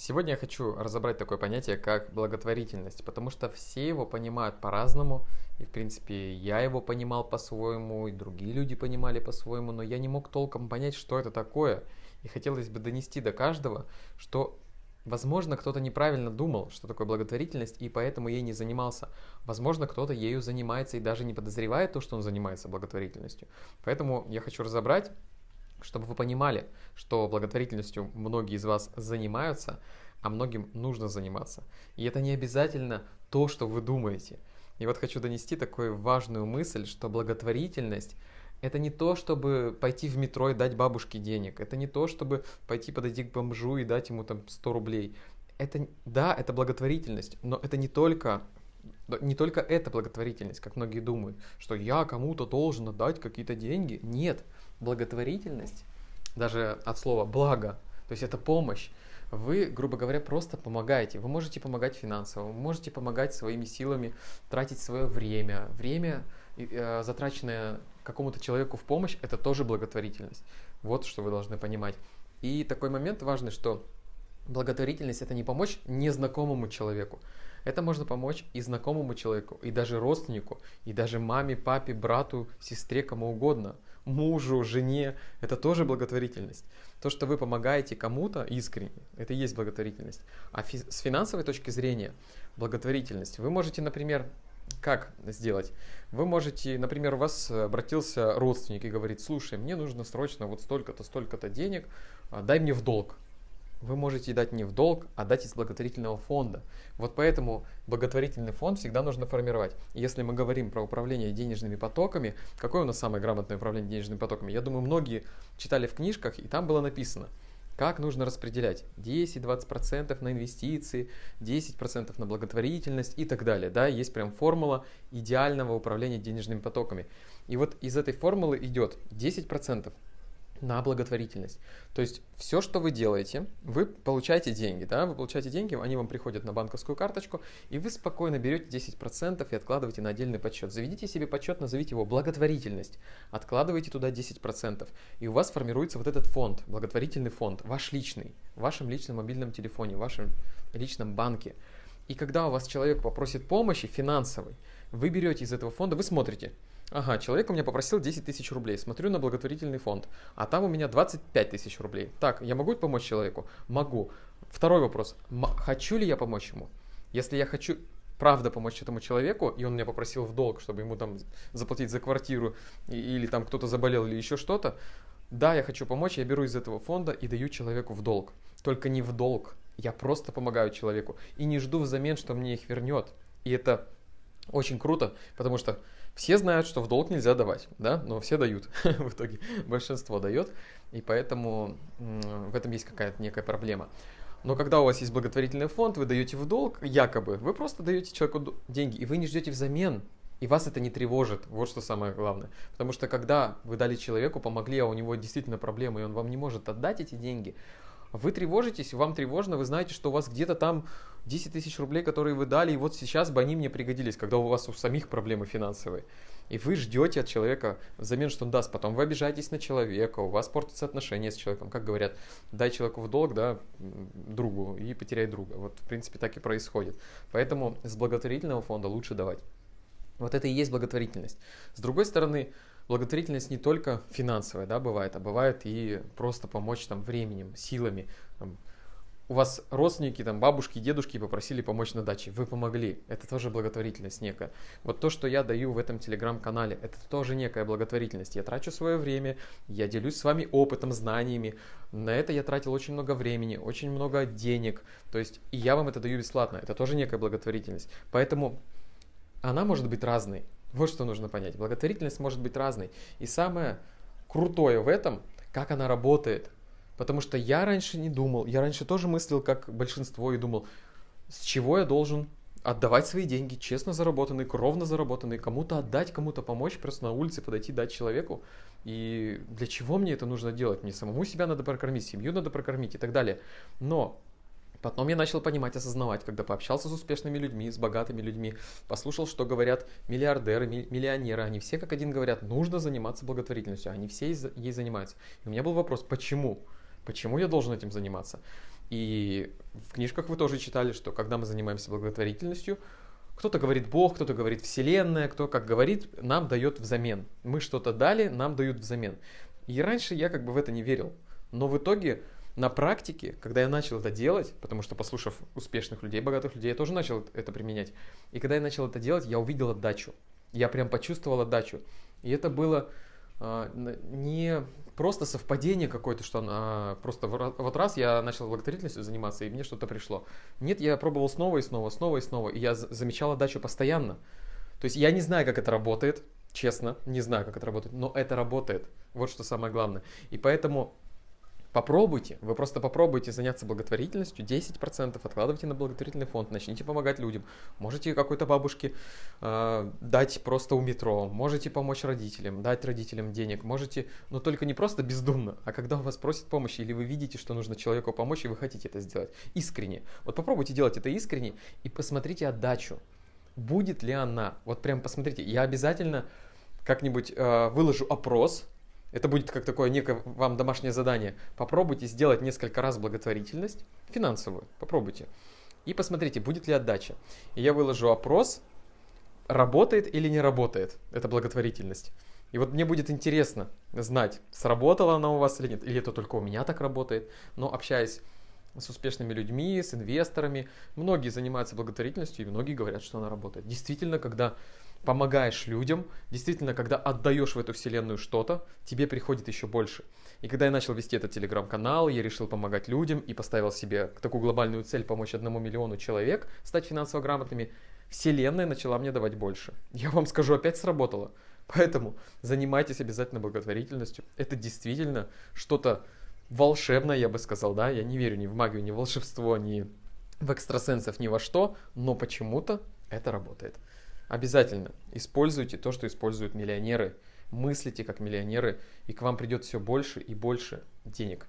Сегодня я хочу разобрать такое понятие, как благотворительность, потому что все его понимают по-разному, и, в принципе, я его понимал по-своему, и другие люди понимали по-своему, но я не мог толком понять, что это такое, и хотелось бы донести до каждого, что Возможно, кто-то неправильно думал, что такое благотворительность, и поэтому ей не занимался. Возможно, кто-то ею занимается и даже не подозревает то, что он занимается благотворительностью. Поэтому я хочу разобрать, чтобы вы понимали, что благотворительностью многие из вас занимаются, а многим нужно заниматься. И это не обязательно то, что вы думаете. И вот хочу донести такую важную мысль, что благотворительность это не то, чтобы пойти в метро и дать бабушке денег. Это не то, чтобы пойти подойти к бомжу и дать ему там 100 рублей. Это, да, это благотворительность, но это не только не только эта благотворительность, как многие думают, что я кому-то должен отдать какие-то деньги. Нет, благотворительность, даже от слова благо, то есть это помощь. Вы, грубо говоря, просто помогаете. Вы можете помогать финансово, вы можете помогать своими силами, тратить свое время. Время, э, затраченное какому-то человеку в помощь, это тоже благотворительность. Вот что вы должны понимать. И такой момент важный, что благотворительность это не помочь незнакомому человеку. Это можно помочь и знакомому человеку, и даже родственнику, и даже маме, папе, брату, сестре, кому угодно – мужу, жене, это тоже благотворительность. То, что вы помогаете кому-то искренне, это и есть благотворительность. А фи- с финансовой точки зрения, благотворительность, вы можете, например, как сделать? Вы можете, например, у вас обратился родственник и говорит, слушай, мне нужно срочно вот столько-то, столько-то денег, а, дай мне в долг вы можете дать не в долг, а дать из благотворительного фонда. Вот поэтому благотворительный фонд всегда нужно формировать. если мы говорим про управление денежными потоками, какое у нас самое грамотное управление денежными потоками? Я думаю, многие читали в книжках, и там было написано, как нужно распределять 10-20% на инвестиции, 10% на благотворительность и так далее. Да, есть прям формула идеального управления денежными потоками. И вот из этой формулы идет 10% на благотворительность. То есть все, что вы делаете, вы получаете деньги, да, вы получаете деньги, они вам приходят на банковскую карточку, и вы спокойно берете 10% и откладываете на отдельный подсчет. Заведите себе подсчет, назовите его благотворительность, откладывайте туда 10%, и у вас формируется вот этот фонд, благотворительный фонд, ваш личный, в вашем личном мобильном телефоне, в вашем личном банке. И когда у вас человек попросит помощи финансовой, вы берете из этого фонда, вы смотрите – Ага, человек у меня попросил 10 тысяч рублей. Смотрю на благотворительный фонд. А там у меня 25 тысяч рублей. Так, я могу помочь человеку? Могу. Второй вопрос. М- хочу ли я помочь ему? Если я хочу правда помочь этому человеку, и он меня попросил в долг, чтобы ему там заплатить за квартиру, или там кто-то заболел, или еще что-то, да, я хочу помочь, я беру из этого фонда и даю человеку в долг. Только не в долг. Я просто помогаю человеку. И не жду взамен, что мне их вернет. И это очень круто, потому что все знают, что в долг нельзя давать, да, но все дают в итоге, большинство дает, и поэтому в этом есть какая-то некая проблема. Но когда у вас есть благотворительный фонд, вы даете в долг, якобы, вы просто даете человеку деньги, и вы не ждете взамен, и вас это не тревожит, вот что самое главное. Потому что когда вы дали человеку, помогли, а у него действительно проблемы, и он вам не может отдать эти деньги, вы тревожитесь, вам тревожно, вы знаете, что у вас где-то там 10 тысяч рублей, которые вы дали, и вот сейчас бы они мне пригодились, когда у вас у самих проблемы финансовые. И вы ждете от человека взамен, что он даст. Потом вы обижаетесь на человека, у вас портятся отношения с человеком. Как говорят, дай человеку в долг, да, другу, и потеряй друга. Вот, в принципе, так и происходит. Поэтому с благотворительного фонда лучше давать. Вот это и есть благотворительность. С другой стороны, благотворительность не только финансовая, да, бывает, а бывает и просто помочь там временем, силами. Там, у вас родственники, там, бабушки, дедушки попросили помочь на даче, вы помогли, это тоже благотворительность некая. Вот то, что я даю в этом телеграм-канале, это тоже некая благотворительность. Я трачу свое время, я делюсь с вами опытом, знаниями, на это я тратил очень много времени, очень много денег, то есть и я вам это даю бесплатно, это тоже некая благотворительность. Поэтому она может быть разной. Вот что нужно понять. Благотворительность может быть разной. И самое крутое в этом, как она работает. Потому что я раньше не думал, я раньше тоже мыслил, как большинство, и думал, с чего я должен отдавать свои деньги, честно заработанные, кровно заработанные, кому-то отдать, кому-то помочь, просто на улице подойти, дать человеку. И для чего мне это нужно делать? Мне самому себя надо прокормить, семью надо прокормить и так далее. Но Потом я начал понимать, осознавать, когда пообщался с успешными людьми, с богатыми людьми, послушал, что говорят миллиардеры, миллионеры, они все как один говорят, нужно заниматься благотворительностью, они все ей занимаются. И у меня был вопрос, почему? Почему я должен этим заниматься? И в книжках вы тоже читали, что когда мы занимаемся благотворительностью, кто-то говорит Бог, кто-то говорит Вселенная, кто как говорит, нам дает взамен. Мы что-то дали, нам дают взамен. И раньше я как бы в это не верил. Но в итоге на практике, когда я начал это делать, потому что послушав успешных людей, богатых людей, я тоже начал это применять. И когда я начал это делать, я увидел отдачу. Я прям почувствовал отдачу. И это было а, не просто совпадение какое-то, что она просто вот раз я начал благотворительностью заниматься, и мне что-то пришло. Нет, я пробовал снова и снова, снова и снова, и я замечал отдачу постоянно. То есть я не знаю, как это работает, честно, не знаю, как это работает, но это работает. Вот что самое главное. И поэтому Попробуйте, вы просто попробуйте заняться благотворительностью, 10% откладывайте на благотворительный фонд, начните помогать людям. Можете какой-то бабушке э, дать просто у метро, можете помочь родителям, дать родителям денег, можете, но только не просто бездумно, а когда у вас просят помощи или вы видите, что нужно человеку помочь и вы хотите это сделать искренне. Вот попробуйте делать это искренне и посмотрите отдачу. Будет ли она? Вот прям посмотрите, я обязательно как-нибудь э, выложу опрос, это будет как такое некое вам домашнее задание. Попробуйте сделать несколько раз благотворительность, финансовую, попробуйте. И посмотрите, будет ли отдача. И я выложу опрос, работает или не работает эта благотворительность. И вот мне будет интересно знать, сработала она у вас или нет, или это только у меня так работает. Но общаясь с успешными людьми, с инвесторами, многие занимаются благотворительностью, и многие говорят, что она работает. Действительно, когда помогаешь людям, действительно, когда отдаешь в эту вселенную что-то, тебе приходит еще больше. И когда я начал вести этот телеграм-канал, я решил помогать людям и поставил себе такую глобальную цель помочь одному миллиону человек стать финансово грамотными, вселенная начала мне давать больше. Я вам скажу, опять сработало. Поэтому занимайтесь обязательно благотворительностью. Это действительно что-то волшебное, я бы сказал, да. Я не верю ни в магию, ни в волшебство, ни в экстрасенсов, ни во что, но почему-то это работает. Обязательно используйте то, что используют миллионеры. Мыслите как миллионеры, и к вам придет все больше и больше денег.